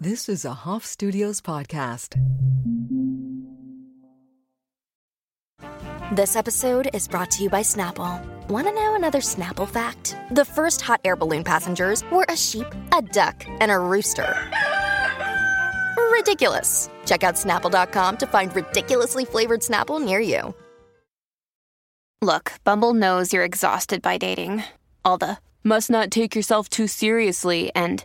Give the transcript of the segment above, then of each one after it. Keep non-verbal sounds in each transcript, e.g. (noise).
This is a Hoff Studios podcast. This episode is brought to you by Snapple. Want to know another Snapple fact? The first hot air balloon passengers were a sheep, a duck, and a rooster. Ridiculous. Check out snapple.com to find ridiculously flavored Snapple near you. Look, Bumble knows you're exhausted by dating. All the must not take yourself too seriously and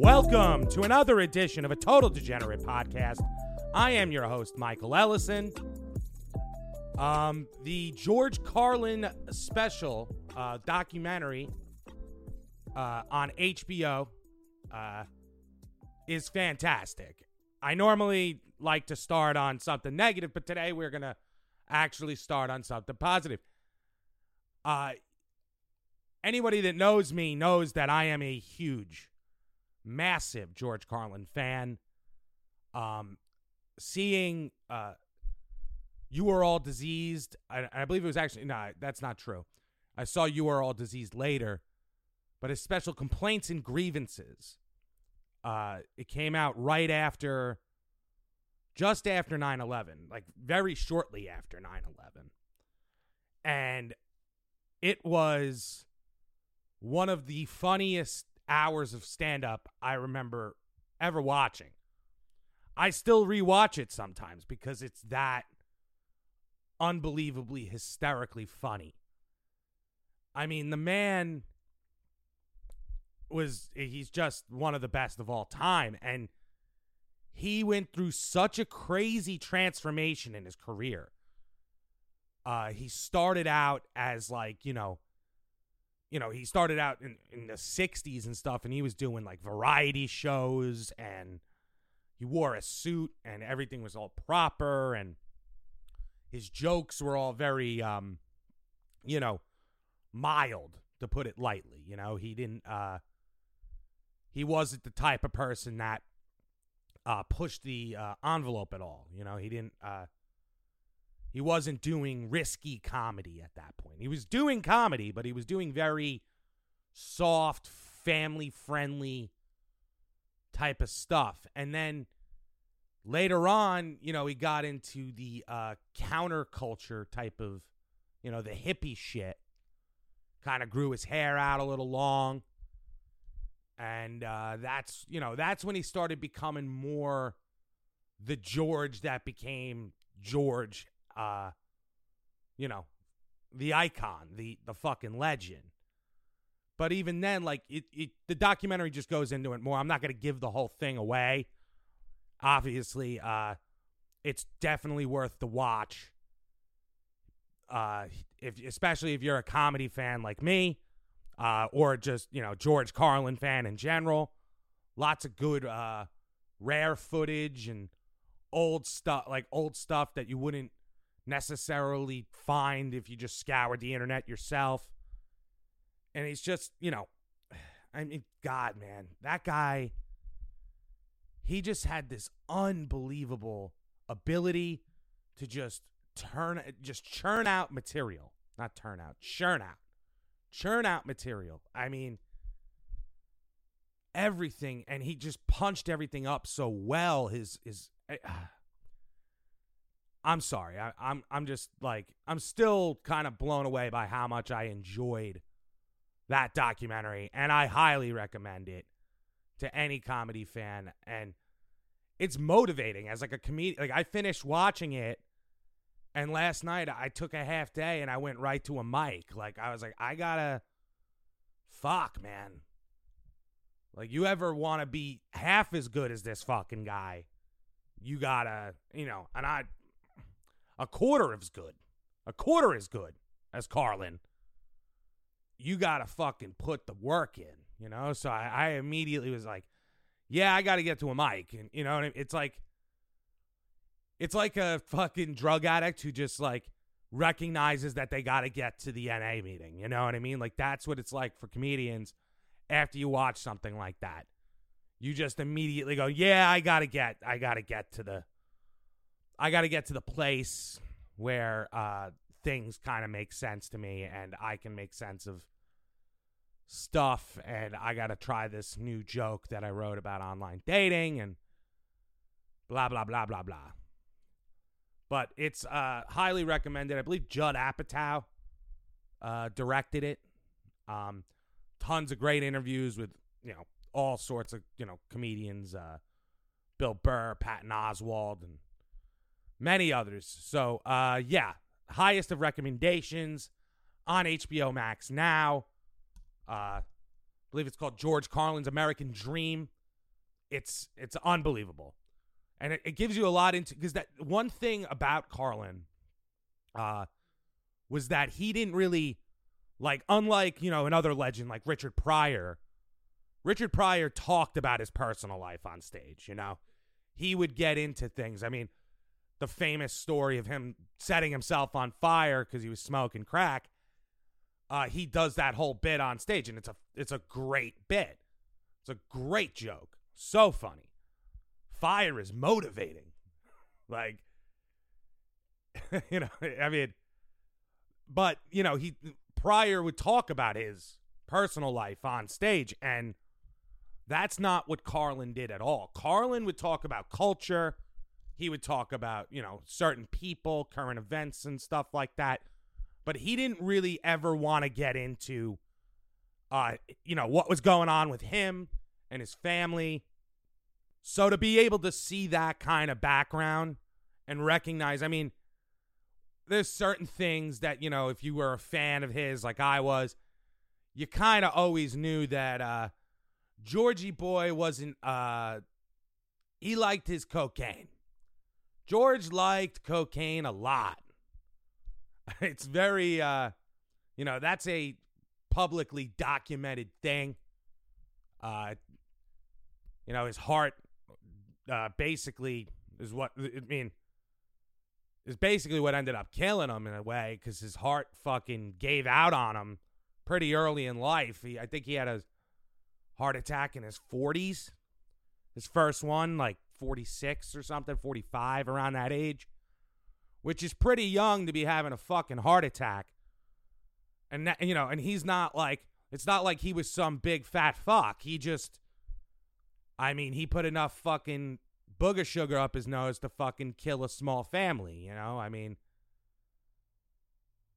Welcome to another edition of a Total Degenerate podcast. I am your host, Michael Ellison. Um, the George Carlin special uh, documentary uh, on HBO uh, is fantastic. I normally like to start on something negative, but today we're going to actually start on something positive. Uh, anybody that knows me knows that I am a huge massive George Carlin fan. Um, seeing uh, you Are all diseased. I, I believe it was actually no, that's not true. I saw you Are all diseased later, but his special complaints and grievances. Uh, it came out right after, just after 9 11, like very shortly after 9 11. And it was one of the funniest hours of stand up I remember ever watching. I still rewatch it sometimes because it's that unbelievably hysterically funny. I mean, the man was he's just one of the best of all time and he went through such a crazy transformation in his career. Uh he started out as like, you know, you know, he started out in, in the 60s and stuff, and he was doing like variety shows, and he wore a suit, and everything was all proper, and his jokes were all very, um, you know, mild, to put it lightly. You know, he didn't, uh, he wasn't the type of person that uh, pushed the uh, envelope at all. You know, he didn't, uh, he wasn't doing risky comedy at that point. He was doing comedy, but he was doing very soft, family friendly type of stuff. And then later on, you know, he got into the uh, counterculture type of, you know, the hippie shit. Kind of grew his hair out a little long. And uh, that's, you know, that's when he started becoming more the George that became George uh, you know, the icon, the the fucking legend. But even then, like it, it the documentary just goes into it more. I'm not gonna give the whole thing away. Obviously, uh, it's definitely worth the watch. Uh, if especially if you're a comedy fan like me, uh, or just you know George Carlin fan in general, lots of good uh, rare footage and old stuff like old stuff that you wouldn't necessarily find if you just scoured the internet yourself. And he's just, you know, (sighs) I mean, God, man, that guy, he just had this unbelievable ability to just turn, just churn out material. Not turn out, churn out. Churn out material. I mean, everything, and he just punched everything up so well. His, his, (sighs) uh, I'm sorry. I, am I'm, I'm just like I'm still kind of blown away by how much I enjoyed that documentary, and I highly recommend it to any comedy fan. And it's motivating as like a comedian. Like I finished watching it, and last night I took a half day and I went right to a mic. Like I was like, I gotta, fuck, man. Like you ever want to be half as good as this fucking guy? You gotta, you know, and I a quarter is good. A quarter is good as Carlin. you gotta fucking put the work in, you know. So I, I immediately was like, yeah, I gotta get to a mic, and you know, it's like, it's like a fucking drug addict who just like recognizes that they gotta get to the NA meeting. You know what I mean? Like that's what it's like for comedians after you watch something like that. You just immediately go, yeah, I gotta get, I gotta get to the, I gotta get to the place where uh, things kind of make sense to me and I can make sense of stuff and I got to try this new joke that I wrote about online dating and blah blah blah blah blah. But it's uh, highly recommended. I believe Judd Apatow uh, directed it. Um, tons of great interviews with you know all sorts of you know comedians, uh, Bill Burr, Patton Oswalt, and many others. So uh, yeah, highest of recommendations on HBO Max now. Uh, I believe it's called George Carlin's American Dream. It's it's unbelievable, and it, it gives you a lot into because that one thing about Carlin, uh, was that he didn't really like unlike you know another legend like Richard Pryor. Richard Pryor talked about his personal life on stage. You know, he would get into things. I mean, the famous story of him setting himself on fire because he was smoking crack. Uh, he does that whole bit on stage, and it's a it's a great bit. It's a great joke, so funny. Fire is motivating, like (laughs) you know. I mean, but you know, he Pryor would talk about his personal life on stage, and that's not what Carlin did at all. Carlin would talk about culture he would talk about, you know, certain people, current events, and stuff like that. But he didn't really ever want to get into, uh, you know, what was going on with him and his family. So to be able to see that kind of background and recognize, I mean, there's certain things that, you know, if you were a fan of his like I was, you kind of always knew that uh Georgie boy wasn't uh he liked his cocaine. George liked cocaine a lot. (laughs) It's very, uh, you know, that's a publicly documented thing. Uh, you know, his heart uh, basically is what, I mean, is basically what ended up killing him in a way because his heart fucking gave out on him pretty early in life. He, I think he had a heart attack in his 40s. His first one, like 46 or something, 45 around that age, which is pretty young to be having a fucking heart attack. And that, you know, and he's not like it's not like he was some big fat fuck. He just I mean, he put enough fucking booger sugar up his nose to fucking kill a small family, you know? I mean,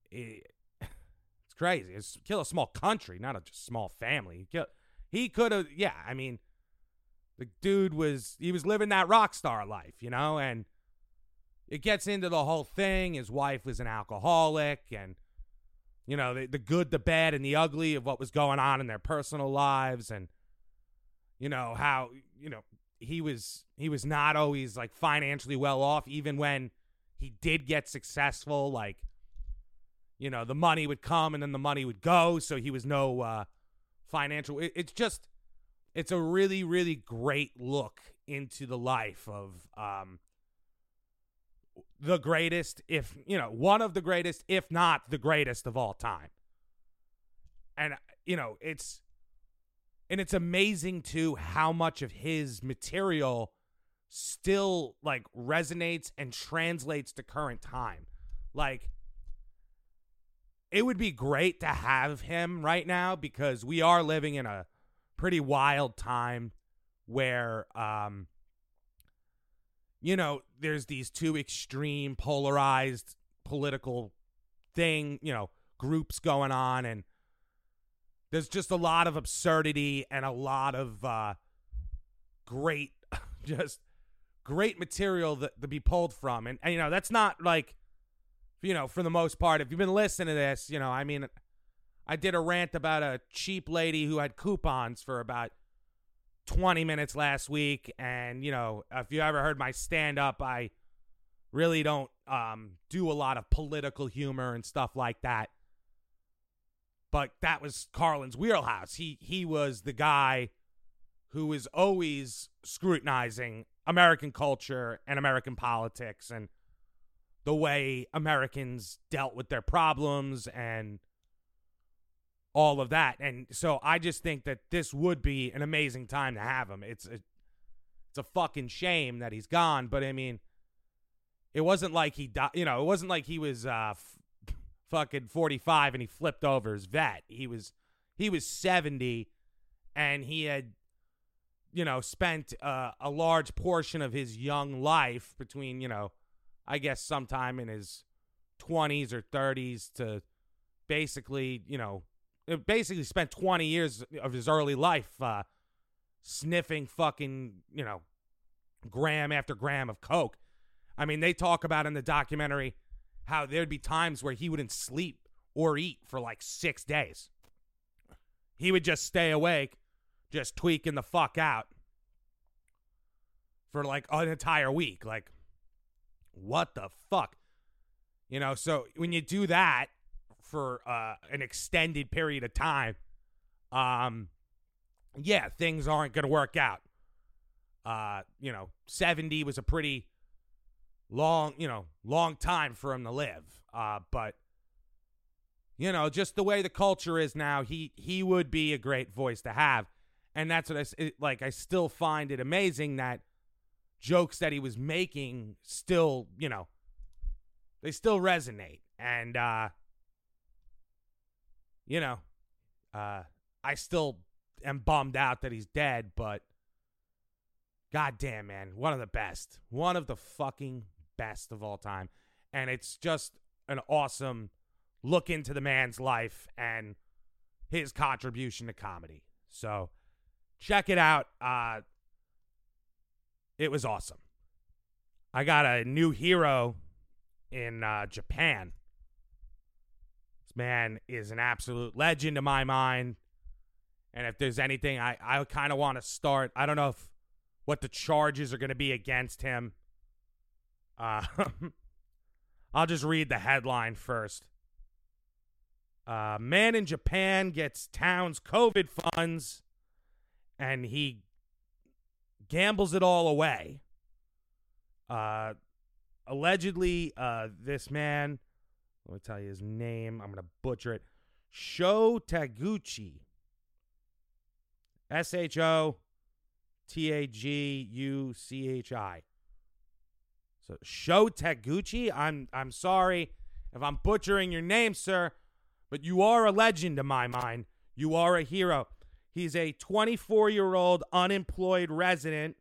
it, it's crazy. It's kill a small country, not a just small family. He could have, yeah, I mean, the dude was he was living that rock star life, you know, and it gets into the whole thing. His wife was an alcoholic, and you know the, the good, the bad, and the ugly of what was going on in their personal lives, and you know how you know he was he was not always like financially well off, even when he did get successful. Like you know the money would come and then the money would go, so he was no uh, financial. It, it's just it's a really really great look into the life of um the greatest if you know one of the greatest if not the greatest of all time. And you know it's and it's amazing too how much of his material still like resonates and translates to current time. Like it would be great to have him right now because we are living in a pretty wild time where um you know there's these two extreme polarized political thing you know groups going on and there's just a lot of absurdity and a lot of uh great (laughs) just great material that to be pulled from. And, and you know that's not like you know for the most part if you've been listening to this you know i mean I did a rant about a cheap lady who had coupons for about 20 minutes last week. And, you know, if you ever heard my stand up, I really don't um, do a lot of political humor and stuff like that. but that was Carlin's wheelhouse. He he was the guy who was always scrutinizing American culture and American politics and the way Americans dealt with their problems and all of that. And so I just think that this would be an amazing time to have him. It's a, it's a fucking shame that he's gone, but I mean, it wasn't like he died, you know, it wasn't like he was uh f- fucking 45 and he flipped over his vet. He was he was 70 and he had you know, spent uh, a large portion of his young life between, you know, I guess sometime in his 20s or 30s to basically, you know, basically spent 20 years of his early life uh, sniffing fucking, you know, gram after gram of coke. I mean, they talk about in the documentary how there'd be times where he wouldn't sleep or eat for like six days. He would just stay awake, just tweaking the fuck out for like an entire week. Like, what the fuck? You know, so when you do that for uh, an extended period of time, um, yeah, things aren't going to work out. Uh, you know, 70 was a pretty long, you know, long time for him to live. Uh, but you know, just the way the culture is now, he he would be a great voice to have. And that's what I it, like I still find it amazing that jokes that he was making still, you know, they still resonate. And uh you know, uh I still am bummed out that he's dead, but god damn man, one of the best. One of the fucking best of all time. And it's just an awesome look into the man's life and his contribution to comedy. So check it out. Uh it was awesome. I got a new hero in uh, Japan. Man is an absolute legend in my mind. And if there's anything, I, I kind of want to start. I don't know if what the charges are going to be against him. Uh, (laughs) I'll just read the headline first. Uh, man in Japan gets town's COVID funds, and he gambles it all away. Uh, allegedly, uh, this man, let me tell you his name. I'm going to butcher it. Sho Taguchi. S H O T A G U C H I. So Sho Taguchi, I'm I'm sorry if I'm butchering your name, sir, but you are a legend in my mind. You are a hero. He's a 24 year old unemployed resident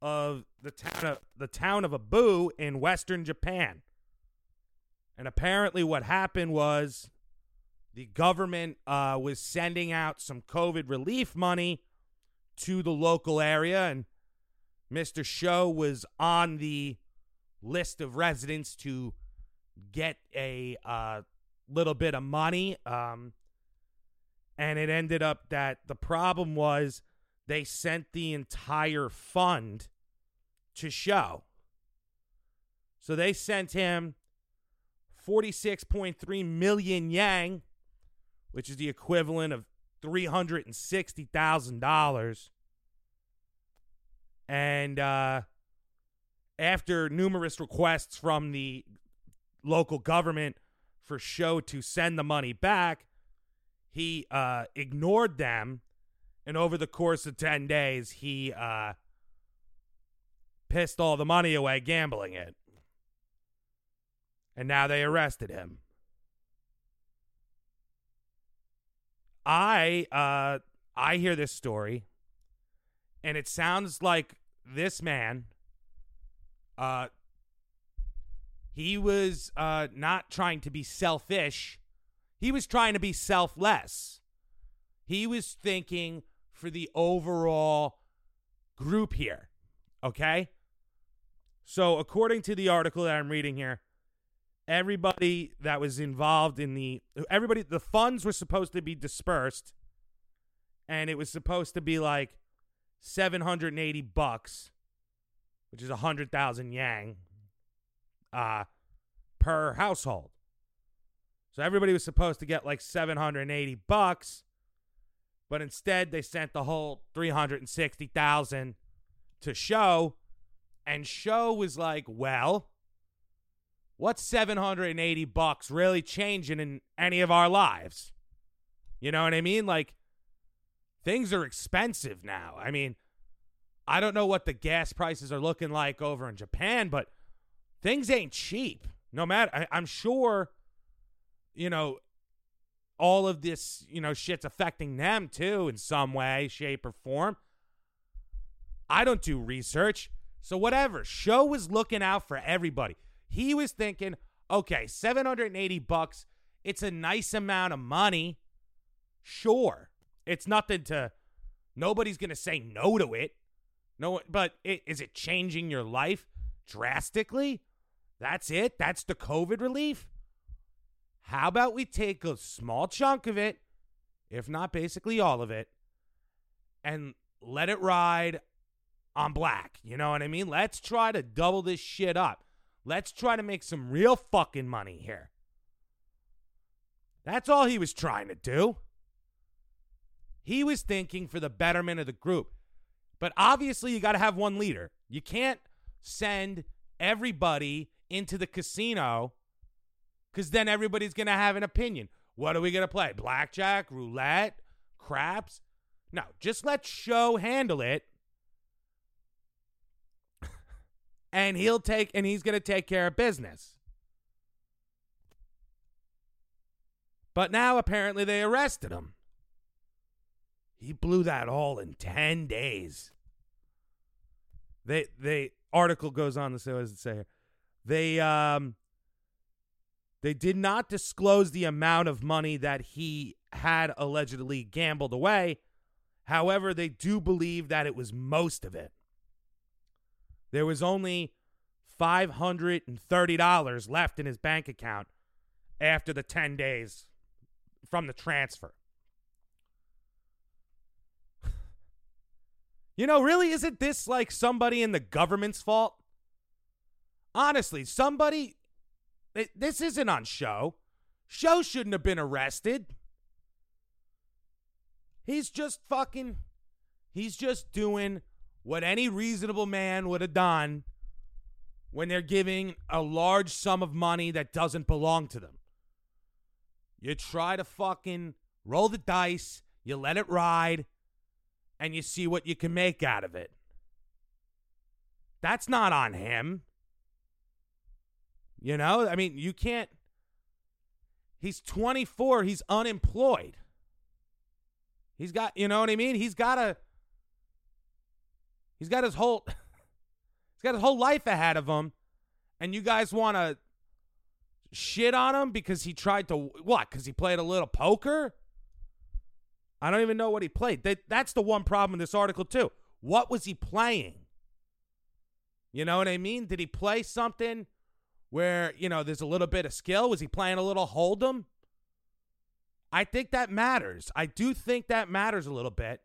of the town of the town of Abu in western Japan. And apparently, what happened was the government uh, was sending out some COVID relief money to the local area, and Mr. Sho was on the list of residents to get a uh, little bit of money. Um, and it ended up that the problem was they sent the entire fund to Sho. So they sent him 46.3 million yang, which is the equivalent of $360,000. And uh, after numerous requests from the local government for Sho to send the money back, he uh, ignored them, and over the course of 10 days, he uh, pissed all the money away gambling it. And now they arrested him. I uh I hear this story and it sounds like this man uh he was uh not trying to be selfish he was trying to be selfless. He was thinking for the overall group here. Okay? So, according to the article that I'm reading here, everybody that was involved in the everybody the funds were supposed to be dispersed and it was supposed to be like 780 bucks which is 100,000 yang uh per household. So everybody was supposed to get like 780 bucks, but instead they sent the whole 360,000 to Sho and Sho was like, "Well, what's 780 bucks really changing in any of our lives?" You know what I mean? Like things are expensive now. I mean, I don't know what the gas prices are looking like over in Japan, but things ain't cheap. No matter, I, I'm sure, you know, all of this, you know, shit's affecting them too in some way, shape, or form. I don't do research. So whatever. Sho is looking out for everybody. He was thinking, okay, 780 bucks, it's a nice amount of money. Sure. It's nothing to nobody's going to say no to it. No, but it, is it changing your life drastically? That's it? That's the COVID relief? How about we take a small chunk of it, if not basically all of it, and let it ride on black? You know what I mean? Let's try to double this shit up. Let's try to make some real fucking money here. That's all he was trying to do. He was thinking for the betterment of the group. But obviously, you got to have one leader. You can't send everybody into the casino because then everybody's going to have an opinion. What are we going to play? Blackjack, roulette, craps? No, just let Sho handle it. And he'll take, and he's going to take care of business. But now apparently they arrested him. He blew that all in 10 days. They they article goes on to say what does it say here? They um they did not disclose the amount of money that he had allegedly gambled away. However, they do believe that it was most of it. There was only $530 left in his bank account after the 10 days from the transfer. (sighs) You know, really, isn't this like somebody in the government's fault? Honestly, somebody. This isn't on Sho. Sho shouldn't have been arrested. He's just fucking. He's just doing what any reasonable man would have done when they're giving a large sum of money that doesn't belong to them. You try to fucking roll the dice, you let it ride, and you see what you can make out of it. That's not on him. You know, I mean, you can't. He's 24, he's unemployed. He's got, you know what I mean? He's got a He's got his whole (laughs) He's got his whole life ahead of him. And you guys want to shit on him because he tried to what? Cuz he played a little poker? I don't even know what he played. That, that's the one problem in this article, too. What was he playing? You know what I mean? Did he play something where, you know, there's a little bit of skill? Was he playing a little Hold'em? I think that matters. I do think that matters a little bit.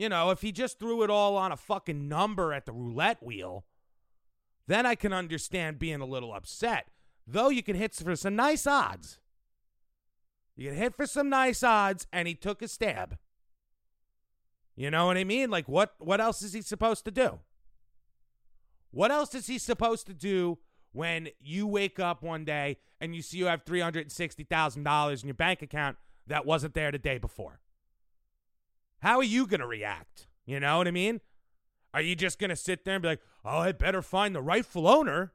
You know, if he just threw it all on a fucking number at the roulette wheel, then I can understand being a little upset. Though you can hit for some nice odds. You can hit for some nice odds, and he took a stab. You know what I mean? Like, what, what else is he supposed to do? What else is he supposed to do when you wake up one day and you see you have $360,000 in your bank account that wasn't there the day before? How are you going to react? You know what I mean? Are you just going to sit there and be like, "Oh, I better find the rightful owner"?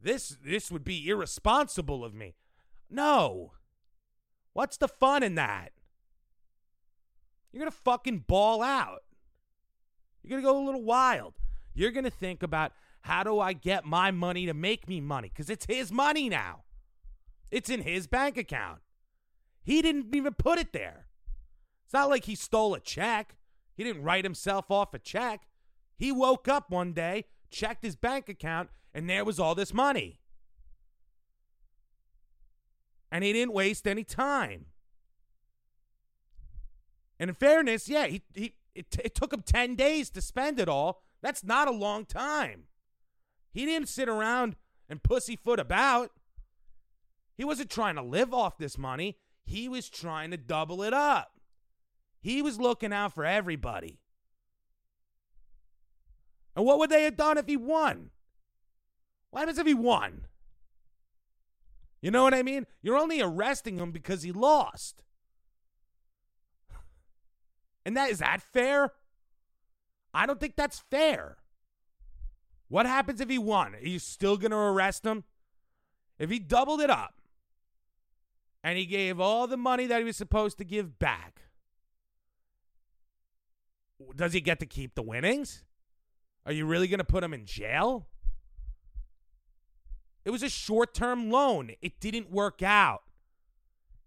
This this would be irresponsible of me. No. What's the fun in that? You're going to fucking ball out. You're going to go a little wild. You're going to think about how do I get my money to make me money? Because it's his money now. It's in his bank account. He didn't even put it there. It's not like he stole a check. He didn't write himself off a check. He woke up one day, checked his bank account, and there was all this money and he didn't waste any time. And in fairness, yeah, he, he it, t- it took him 10 days to spend it all. That's not a long time. He didn't sit around and pussyfoot about. He wasn't trying to live off this money. He was trying to double it up. He was looking out for everybody. And what would they have done if he won? What happens if he won? You know what I mean? You're only arresting him because he lost. And that is that fair? I don't think that's fair. What happens if he won? Are you still going to arrest him? If he doubled it up and he gave all the money that he was supposed to give back, does he get to keep the winnings? Are you really going to put him in jail? It was a short term loan. It didn't work out.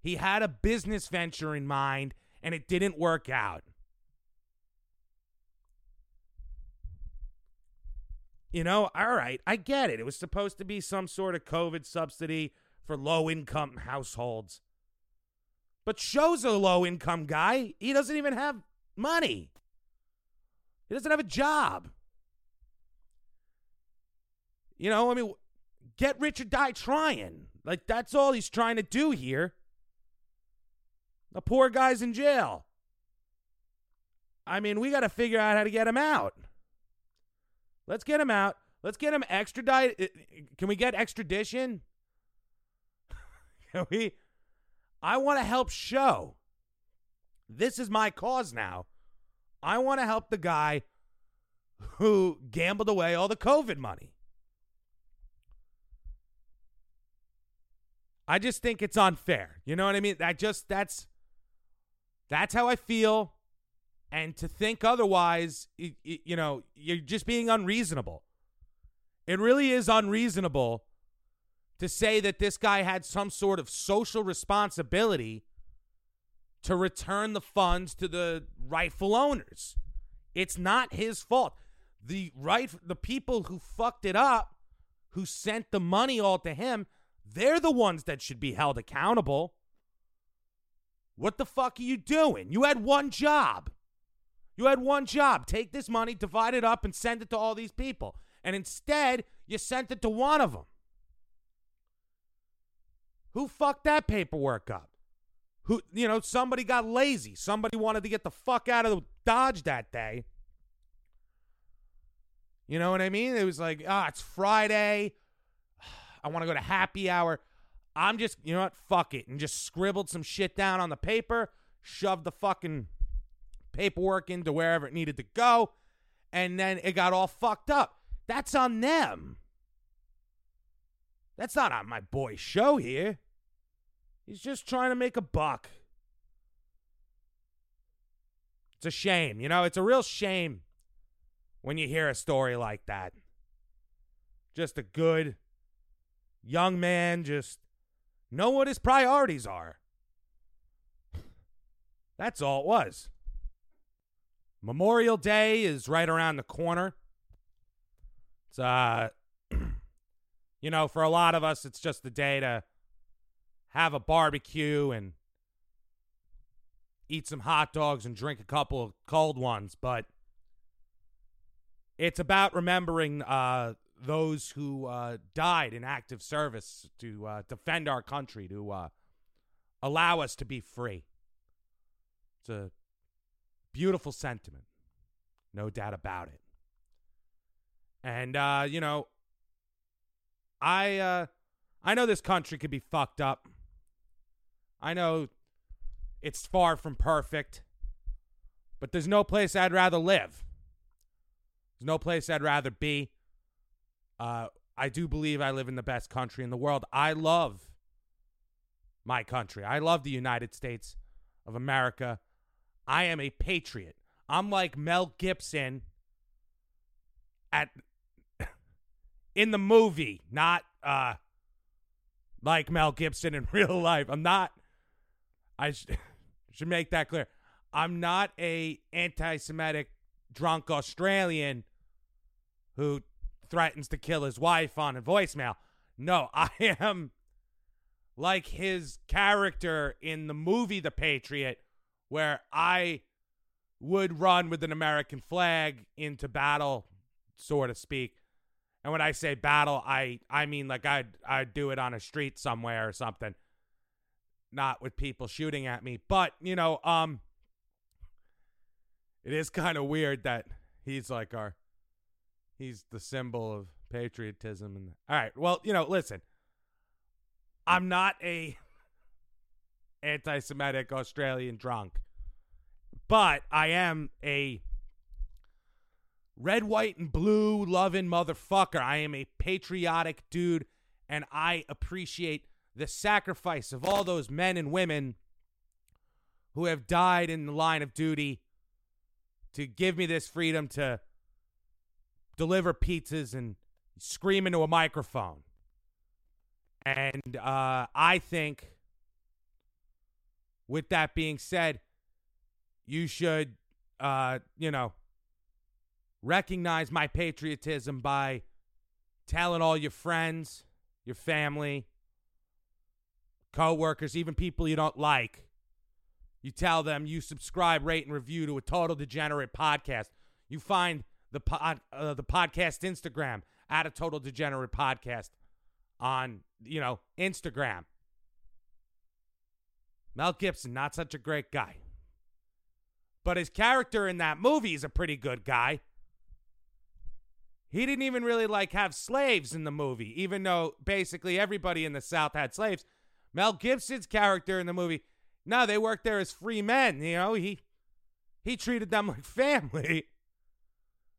He had a business venture in mind and it didn't work out. You know, all right, I get it. It was supposed to be some sort of COVID subsidy for low income households. But Sho's a low income guy. He doesn't even have money, he doesn't have a job. You know, I mean, get rich or die trying. Like, that's all he's trying to do here. The poor guy's in jail. I mean, we got to figure out how to get him out. Let's get him out. Let's get him extradited. Uh, can we get extradition? (laughs) Can we? I want to help Sho. This is my cause now. I want to help the guy who gambled away all the COVID money. I just think it's unfair. You know what I mean? I just that's that's how I feel. And to think otherwise, you, you know, you're just being unreasonable. It really is unreasonable to say that this guy had some sort of social responsibility to return the funds to the rightful owners. It's not his fault. The right the people who fucked it up, who sent the money all to him, they're the ones that should be held accountable. What the fuck are you doing? You had one job. You had one job take this money, divide it up, and send it to all these people. And instead, you sent it to one of them. Who fucked that paperwork up? Who, you know, somebody got lazy. Somebody wanted to get the fuck out of Dodge that day. You know what I mean? It was like, ah, it's Friday. (sighs) I want to go to happy hour. I'm just, you know what? Fuck it. And just scribbled some shit down on the paper, shoved the fucking paperwork into wherever it needed to go, and then it got all fucked up. That's on them. That's not on my boy Sho here. He's just trying to make a buck. It's a shame. You know, it's a real shame when you hear a story like that. Just a good young man, just know what his priorities are. That's all it was. Memorial Day is right around the corner. It's uh (clears throat) you know, for a lot of us it's just the day to have a barbecue and eat some hot dogs and drink a couple of cold ones, but it's about remembering uh those who uh, died in active service to uh, defend our country, to uh, allow us to be free. It's a Beautiful sentiment. No doubt about it. And uh, you know, I uh I know this country could be fucked up. I know it's far from perfect. But there's no place I'd rather live. There's no place I'd rather be. Uh, I do believe I live in the best country in the world. I love my country. I love the United States of America. I am a patriot. I'm like Mel Gibson at (coughs) in the movie, not uh like Mel Gibson in (laughs) real life. I'm not I sh- (laughs) should make that clear. I'm not a anti-Semitic drunk Australian who threatens to kill his wife on a voicemail. No, (laughs) I am like his character in the movie The Patriot where I would run with an American flag into battle, so to speak, And when I say battle, I I mean like I'd I'd do it on a street somewhere or something. Not with people shooting at me. But, you know, um it is (laughs) kind of weird that he's like our he's the symbol of patriotism and all right well you know listen i'm not a anti-semitic australian drunk but i am a red white and blue loving motherfucker i am a patriotic dude and i appreciate the sacrifice of all those men and women who have died in the line of duty to give me this freedom to deliver pizzas and scream into a microphone. And uh, I think, with that being said, you should, uh, you know, recognize my patriotism by telling all your friends, your family, coworkers, even people you don't like. You tell them you subscribe, rate, and review to a Total Degenerate podcast. You find the pod, uh, the podcast Instagram at a Total Degenerate podcast on you know Instagram. Mel Gibson, not such a great guy, but his character in that movie is a pretty good guy. He didn't even really like have slaves in the movie, even though basically everybody in the South had slaves. Mel Gibson's character in the movie, no, they worked there as free men. You know, he he treated them (laughs) like family.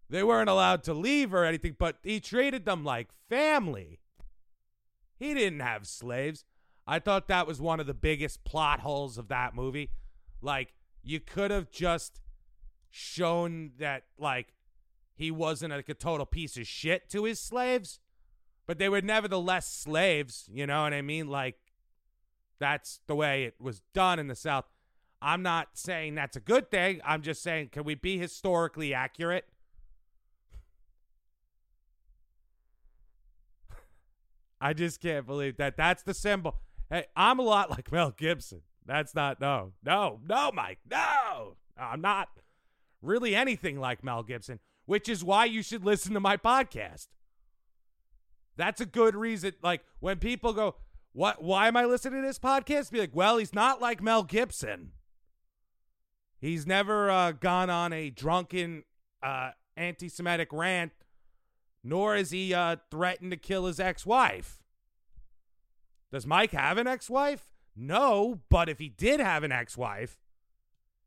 They weren't allowed to leave or anything, but he treated them like family. He didn't have slaves. I thought that was one of the biggest plot holes of that movie. Like, you could have just shown that, like, he wasn't like a total piece of shit to his slaves, but they were nevertheless slaves. You know what I mean? Like, that's the way it was done in the South. I'm not saying that's a good thing. I'm just saying, can we be historically accurate? (laughs) I just can't believe that. That's the symbol. Hey, I'm a lot like Mel Gibson. That's not, no, no, no, Mike, no. I'm not really anything like Mel Gibson, which is why you should listen to my podcast. That's a good reason. Like when people go, what, why am I listening to this podcast? Be like, well, he's not like Mel Gibson. He's never uh, gone on a drunken uh, anti Semitic rant nor has he uh, threatened to kill his ex wife. Does Mike have an ex wife? No, but if he did have an ex wife,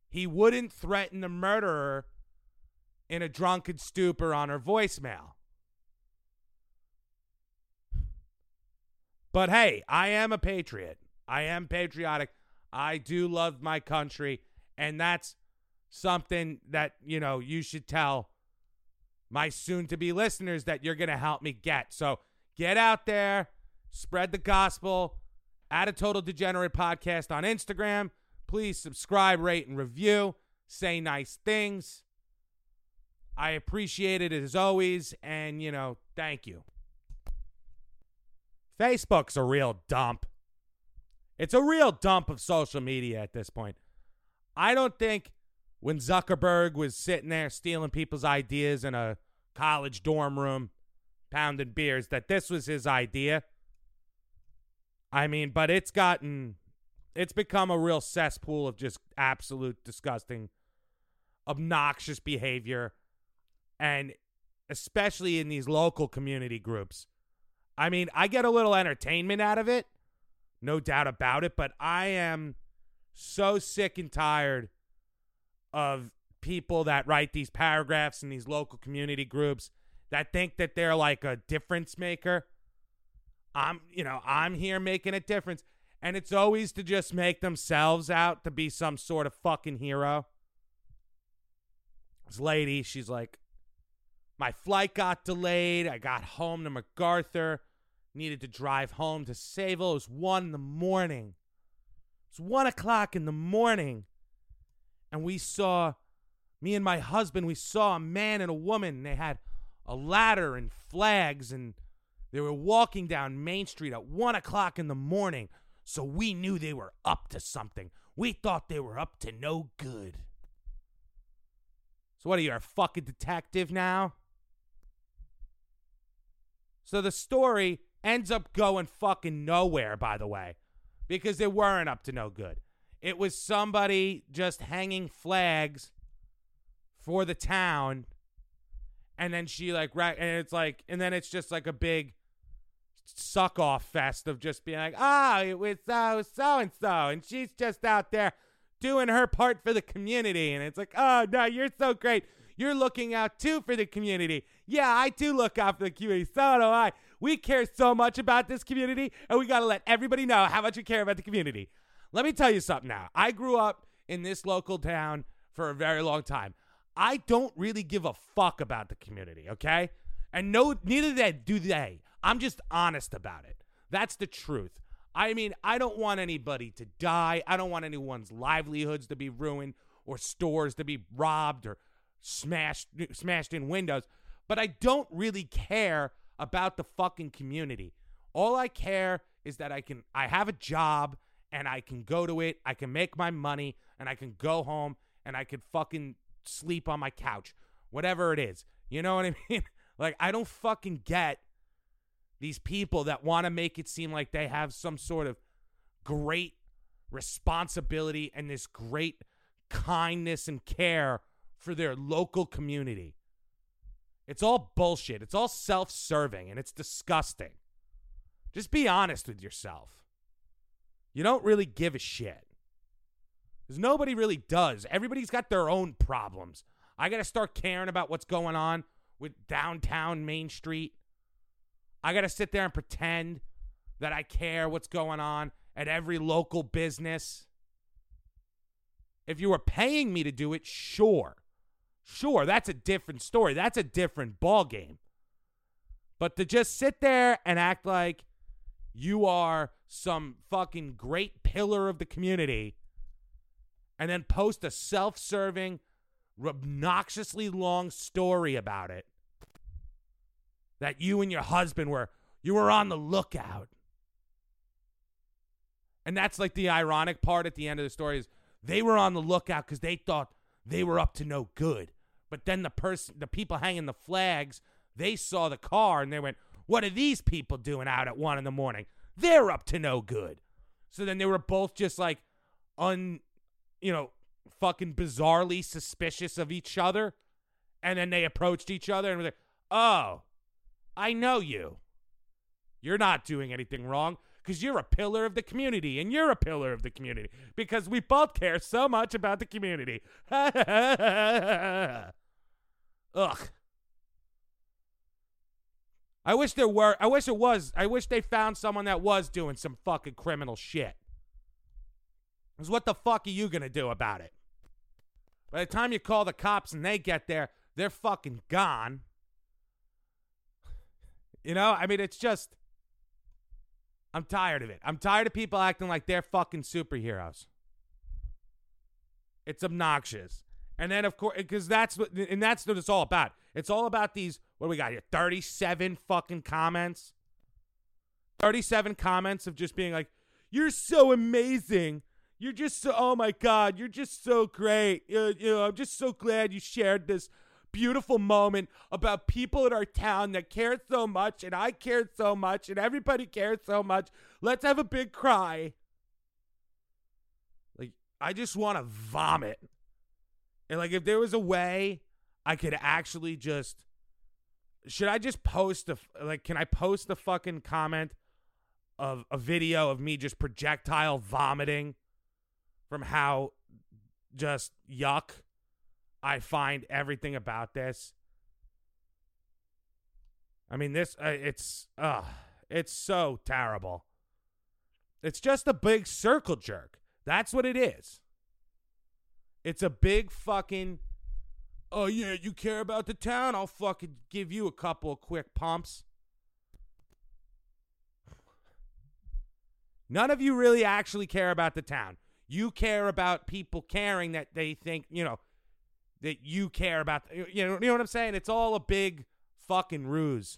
he wouldn't threaten to murder her in a drunken stupor on her voicemail. But hey, I am a patriot. I am patriotic. I do love my country. And that's something that, you know, you should tell my soon to be listeners that you're going to help me get. So get out there, spread the gospel, add a Total Degenerate podcast on Instagram. Please subscribe, rate, and review. Say nice things. I appreciate it as always. And, you know, thank you. Facebook's a real dump. It's a real dump of social media at this point. I don't think when Zuckerberg was sitting there stealing people's ideas in a college dorm room, pounding beers, that this was his idea. I mean, but it's gotten, it's become a real cesspool of just absolute disgusting, obnoxious behavior. And especially in these local community groups. I mean, I get a little entertainment out of it, no doubt about it, but I am so sick and tired of people that write these paragraphs in these local community groups that think that they're like a difference maker. I'm, you know, I'm here making a difference. And it's always to just make themselves out to be some sort of fucking hero. This lady, she's like, my flight got delayed. I got home to MacArthur. Needed to drive home to Sayville. It was one in the morning. It's one o'clock in the morning. And we saw me and my husband, we saw a man and a woman. And they had a ladder and flags, and they were walking down Main Street at one o'clock in the morning. So we knew they were up to something. We thought they were up to no good. So what are you, a fucking detective now? So the story ends up going fucking nowhere, by the way, because they weren't up to no good. It was somebody just hanging flags for the town, and then she like right, and it's like, and then it's just like a big suck off fest of just being like, ah, it was so so and so, and she's just out there doing her part for the community, and it's like, oh no, you're so great. You're looking out too for the community. Yeah, I do look out for the community. So do I. We care so much about this community, and we got to let everybody know how much we care about the community. Let me tell you something now. I grew up in this local town for a very long time. I don't really give a fuck about the community, okay? And no, neither do they. I'm just honest about it. That's the truth. I mean, I don't want anybody to die. I don't want anyone's livelihoods to be ruined or stores to be robbed or smashed smashed in windows. But I don't really care about the fucking community. All I care is that I can I have a job and I can go to it, I can make my money, and I can go home and I can fucking sleep on my couch. Whatever it is. You know what I (laughs) mean? like I don't fucking get these people that want to make it seem like they have some sort of great responsibility and this great kindness and care for their local community. It's all bullshit. It's all self serving and it's disgusting. Just be honest with yourself. You don't really give a shit. Because nobody really does. Everybody's got their own problems. I got to start caring about what's going on with downtown Main Street. I got to sit there and pretend that I care what's going on at every local business. If you were paying me to do it, sure. Sure, that's a different story. That's a different ball game. But to just sit there and act like you are some fucking great pillar of the community and then post a self-serving obnoxiously long story about it that you and your husband were you were on the lookout and that's like the ironic part at the end of the story is they were on the lookout because they thought they were up to no good. But then the person, the people hanging the flags, they saw the car and they went, "What are these people doing out at one in the morning? They're up to no good." So then they were both just like, un, you know, fucking bizarrely suspicious of each other, and then they approached each other and were like, "Oh, I know you. You're not doing anything wrong." Because you're a pillar of the community and you're a pillar of the community because we both care so much about the community. (laughs) Ugh. I wish there were, I wish it was, I wish they found someone that was doing some fucking criminal shit. Because what the fuck are you going to do about it? By the time you call the cops and they get there, they're fucking gone. You know, I mean, it's just. I'm tired of it. I'm tired of people acting like they're fucking superheroes. It's obnoxious. And then of course because that's what and that's what it's all about. It's all about these what do we got here? 37 fucking comments. 37 comments of just being like, "You're so amazing. You're just so oh my god, you're just so great. You, you know, I'm just so glad you shared this beautiful moment about people in our town that cared so much, and I cared so much, and everybody cared so much. Let's have a big cry. Like, I just want to vomit. And, like, if there was a way I could actually just. Should I just post a. Like, can I post a fucking comment of a video of me just projectile vomiting from how just yuck I find everything about this. I mean, this uh, it's uh it's so terrible. It's just a big circle jerk. That's what it is. It's a big fucking Oh yeah, you care about the town? I'll fucking give you a couple of quick pumps. None of you really actually care about the town. You care about people caring that they think, you know, that you care about. You know, you know what I'm saying? It's all a big fucking ruse.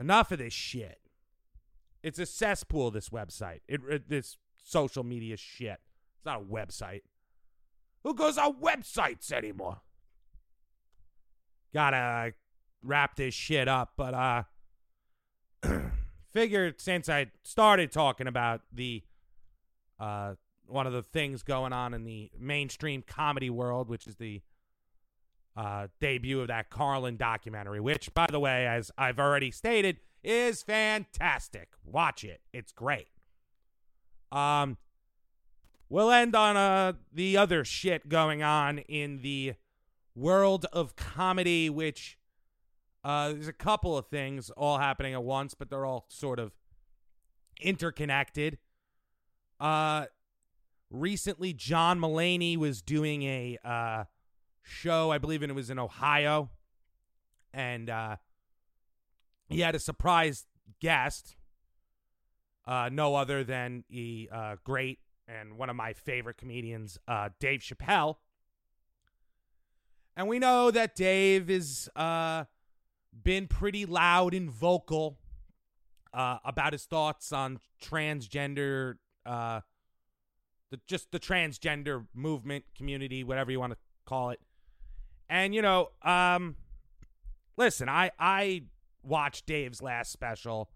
Enough of this shit. It's a cesspool. This website. It, it this social media shit. It's not a website. Who goes on websites anymore? Gotta wrap this shit up, but uh (clears throat) figured since I started talking about the uh one of the things going on in the mainstream comedy world, which is the uh, debut of that Carlin documentary, which, by the way, as I've already stated, is fantastic. Watch it; it's great. Um, we'll end on uh the other shit going on in the world of comedy, which uh, there's a couple of things all happening at once, but they're all sort of interconnected. Uh, recently, John Mulaney was doing a uh, show, I believe it was in Ohio, and uh, he had a surprise guest, uh, no other than the uh, great and one of my favorite comedians, uh, Dave Chappelle. And we know that Dave has uh, been pretty loud and vocal about his thoughts on transgender, the just the transgender movement community, whatever you want to call it. And you know, um, listen, I I watched Dave's last special,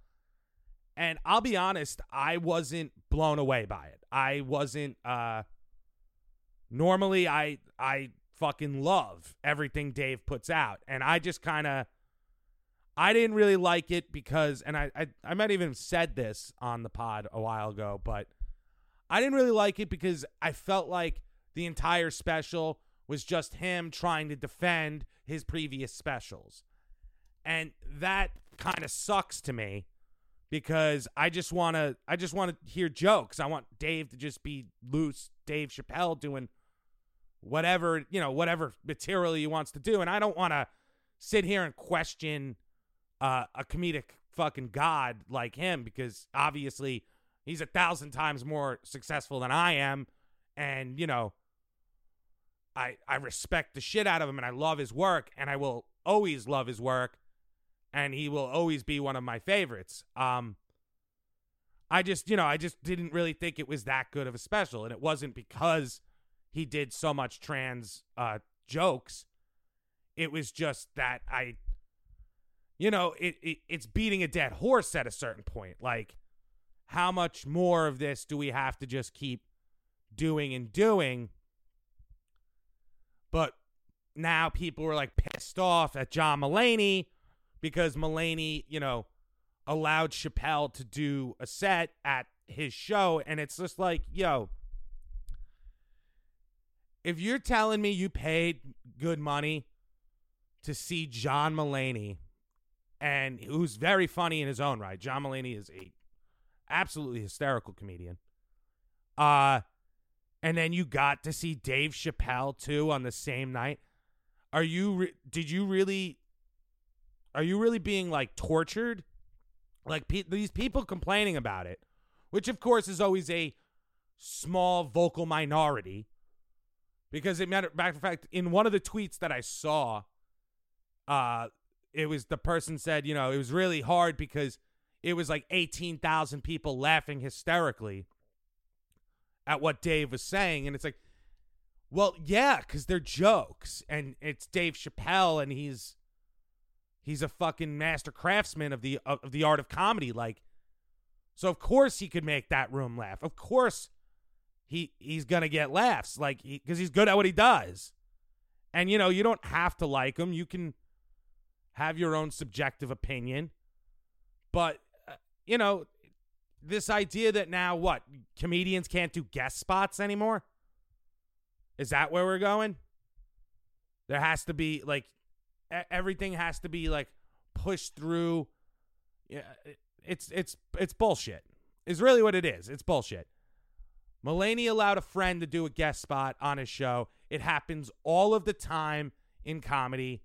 and I'll be honest, I wasn't blown away by it. I wasn't. Uh, normally, I I fucking love everything Dave puts out, and I just kind of. I didn't really like it because, and I, I I might even have said this on the pod a while ago, but I didn't really like it because I felt like the entire special was just him trying to defend his previous specials. And that kind of sucks to me because I just want to I just want to hear jokes. I want Dave to just be loose Dave Chappelle doing whatever, you know, whatever material he wants to do and I don't want to sit here and question uh, a comedic fucking god like him because obviously he's a thousand times more successful than I am and you know I I respect the shit out of him and I love his work and I will always love his work and he will always be one of my favorites. Um I just, you know, I just didn't really think it was that good of a special and it wasn't because he did so much trans uh jokes. It was just that I you know, it, it it's beating a dead horse at a certain point. Like how much more of this do we have to just keep doing and doing? But now people were like pissed off at John Mulaney because Mulaney, you know, allowed Chappelle to do a set at his show. And it's just like, yo, if you're telling me you paid good money to see John Mulaney, and who's very funny in his own right, John Mulaney is a absolutely hysterical comedian. Uh, and then you got to see Dave Chappelle too on the same night. Are you re- did you really are you really being like tortured? Like pe- these people complaining about it, which of course is always a small vocal minority because it matter back in fact in one of the tweets that I saw uh it was the person said, you know, it was really hard because it was like 18,000 people laughing hysterically at what Dave was saying. And it's like, well, yeah, because they're jokes. And it's Dave Chappelle, and he's he's a fucking master craftsman of the of the art of comedy. Like, so of course he could make that room laugh. Of course he he's gonna get laughs, like because he, he's good at what he does. And you know, you don't have to like him. You can have your own subjective opinion. But you know, this idea that now what comedians can't do guest spots anymore is that where we're going there has to be like everything has to be like pushed through yeah it's it's it's bullshit is really what it is it's bullshit Mulaney allowed a friend to do a guest spot on his show. It happens all of the time in comedy.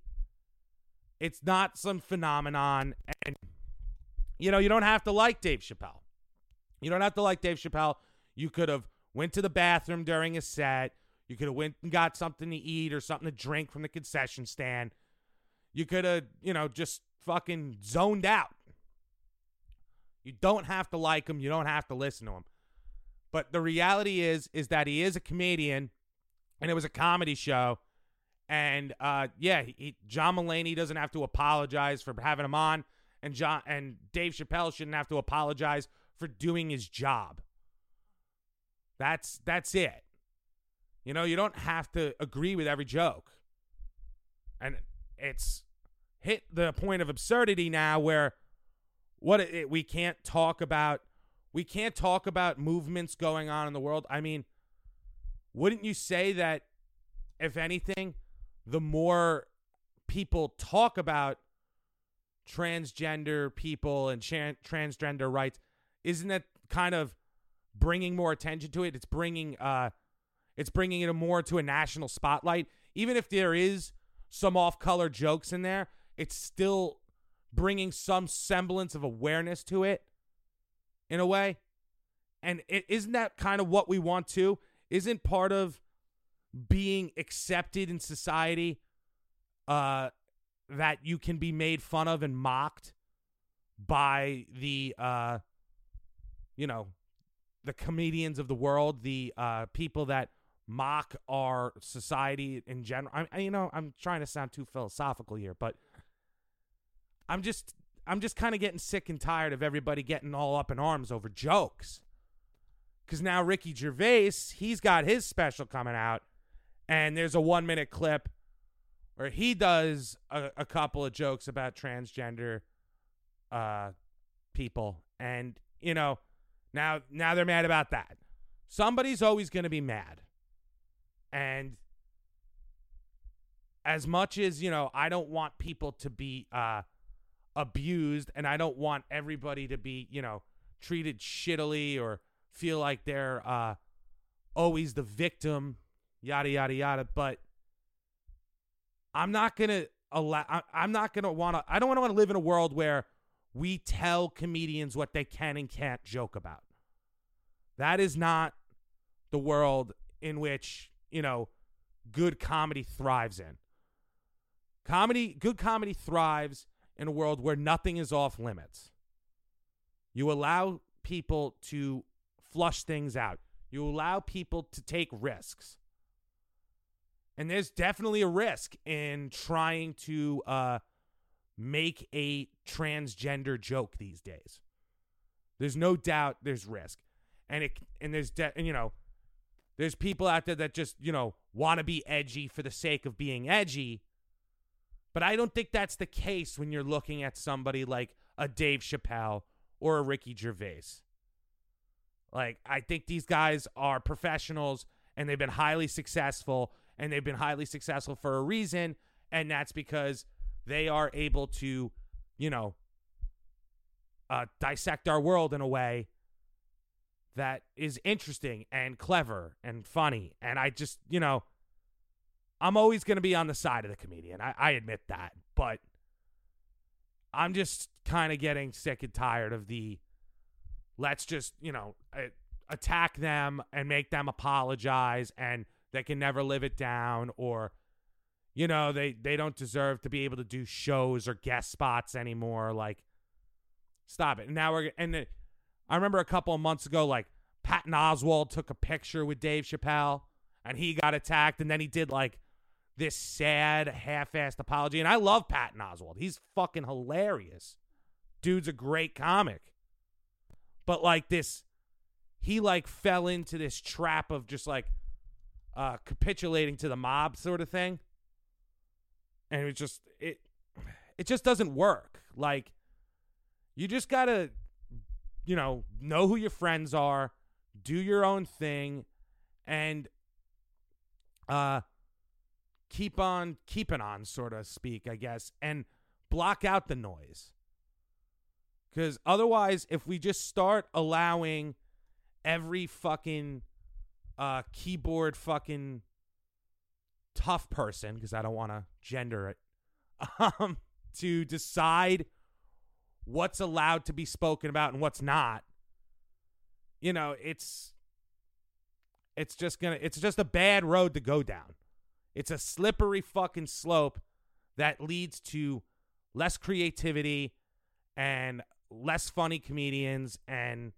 It's not some phenomenon. And, you know, you don't have to like Dave Chappelle. You don't have to like Dave Chappelle. You could have went to the bathroom during a set. You could have went and got something to eat or something to drink from the concession stand. You could have, you know, just fucking zoned out. You don't have to like him. You don't have to listen to him. But the reality is, is that he is a comedian, and it was a comedy show, And uh, yeah, he, John Mulaney doesn't have to apologize for having him on, and John and Dave Chappelle shouldn't have to apologize for doing his job. That's that's it. You know, you don't have to agree with every joke. And it's hit the point of absurdity now where what it, we can't talk about we can't talk about movements going on in the world. I mean, wouldn't you say that if anything, the more people talk about transgender people and transgender rights, isn't that kind of bringing more attention to it? It's bringing uh it's bringing it more to a national spotlight. Even if there is some off-color jokes in there, it's still bringing some semblance of awareness to it in a way. And it, isn't that kind of what we want to? Isn't part of being accepted in society uh, that you can be made fun of and mocked by the, uh, you know, the comedians of the world, the uh, people that mock our society in general. I, you know, I'm trying to sound too philosophical here, but I'm just I'm just kind of getting sick and tired of everybody getting all up in arms over jokes. Cuz now Ricky Gervais, he's got his special coming out and there's a 1 minute clip where he does a, a couple of jokes about transgender uh people and you know, now now they're mad about that. Somebody's always going to be mad. And as much as, you know, I don't want people to be uh, abused and I don't want everybody to be, you know, treated shittily or feel like they're uh, always the victim, yada, yada, yada. But I'm not to allow, I, I'm not to want to, I don't want to live in a world where we tell comedians what they can and can't joke about. That is not the world in which you know, good comedy thrives in. Comedy, good comedy thrives in a world where nothing is off limits. You allow people to flush things out. You allow people to take risks. And there's definitely a risk in trying to uh, make a transgender joke these days. There's no doubt there's risk. And it and there's de- and you know, there's people out there that just, you know, want to be edgy for the sake of being edgy. But I don't think that's the case when you're looking at somebody like a Dave Chappelle or a Ricky Gervais. Like, I think these guys are professionals and they've been highly successful and they've been highly successful for a reason. And that's because they are able to, you know, uh, dissect our world in a way that is interesting and clever and funny. And I just, you know, I'm always going to be on the side of the comedian. I, I admit that. But I'm just kind of getting sick and tired of the let's just, you know, attack them and make them apologize and they can never live it down or you know they they don't deserve to be able to do shows or guest spots anymore like stop it and now we're and the, I remember a couple of months ago, like Patton Oswalt took a picture with Dave Chappelle and he got attacked, and then he did like this sad, half-assed apology. And I love Patton Oswalt; he's fucking hilarious. Dude's a great comic. But like this, he like fell into this trap of just like uh capitulating to the mob sort of thing. And it just it it just doesn't work. Like you just gotta you know, know who your friends are, do your own thing, and uh keep on keeping on, sort of speak, I guess, and block out the noise. Because otherwise, if we just start allowing every fucking uh, keyboard fucking tough person, because I don't want to gender it, (laughs) um, to decide what's allowed to be spoken about and what's not. You know it's it's just gonna it's just a bad road to go down. It's a slippery fucking slope that leads to less creativity and less funny comedians and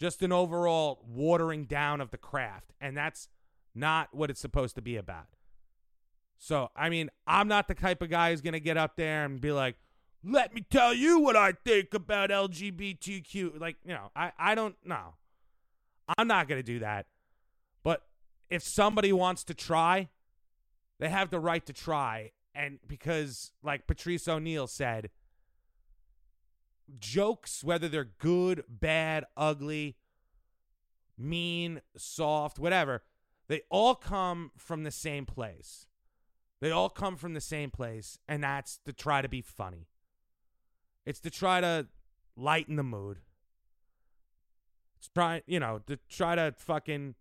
just an overall watering down of the craft and that's not what it's supposed to be about So, I mean, I'm not the type of guy who's going to get up there and be like, let me tell you what I think about LGBTQ. Like, you know, I, I don't know. I'm not going to do that. But if somebody wants to try, they have the right to try. And because, like Patrice O'Neal said, jokes, whether they're good, bad, ugly, mean, soft, whatever, they all come from the same place. They all come from the same place, and that's to try to be funny. It's to try to lighten the mood. It's try, you know, to try to fucking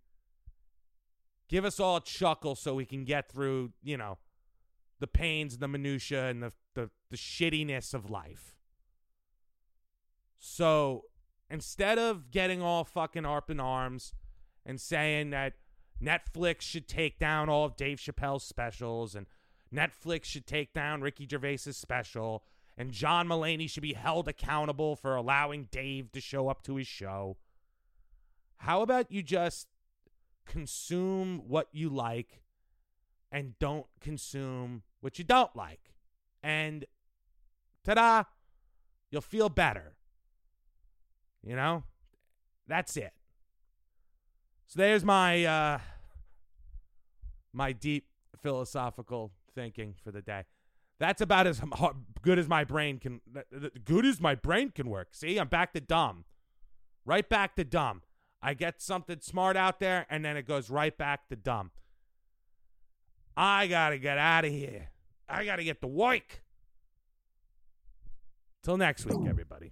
give us all a chuckle so we can get through, you know, the pains, the minutia, and the the, the shittiness of life. So instead of getting all fucking up in arms and saying that Netflix should take down all of Dave Chappelle's specials and Netflix should take down Ricky Gervais's special and John Mulaney should be held accountable for allowing Dave to show up to his show. How about you just consume what you like and don't consume what you don't like? And ta da, you'll feel better. You know? That's it. So there's my uh my deep philosophical thinking for the day. That's about as good as my brain can good as my brain can work. See, I'm back to dumb. Right back to dumb. I get something smart out there and then it goes right back to dumb. I got to get out of here. I got to get to work. Till next week, everybody.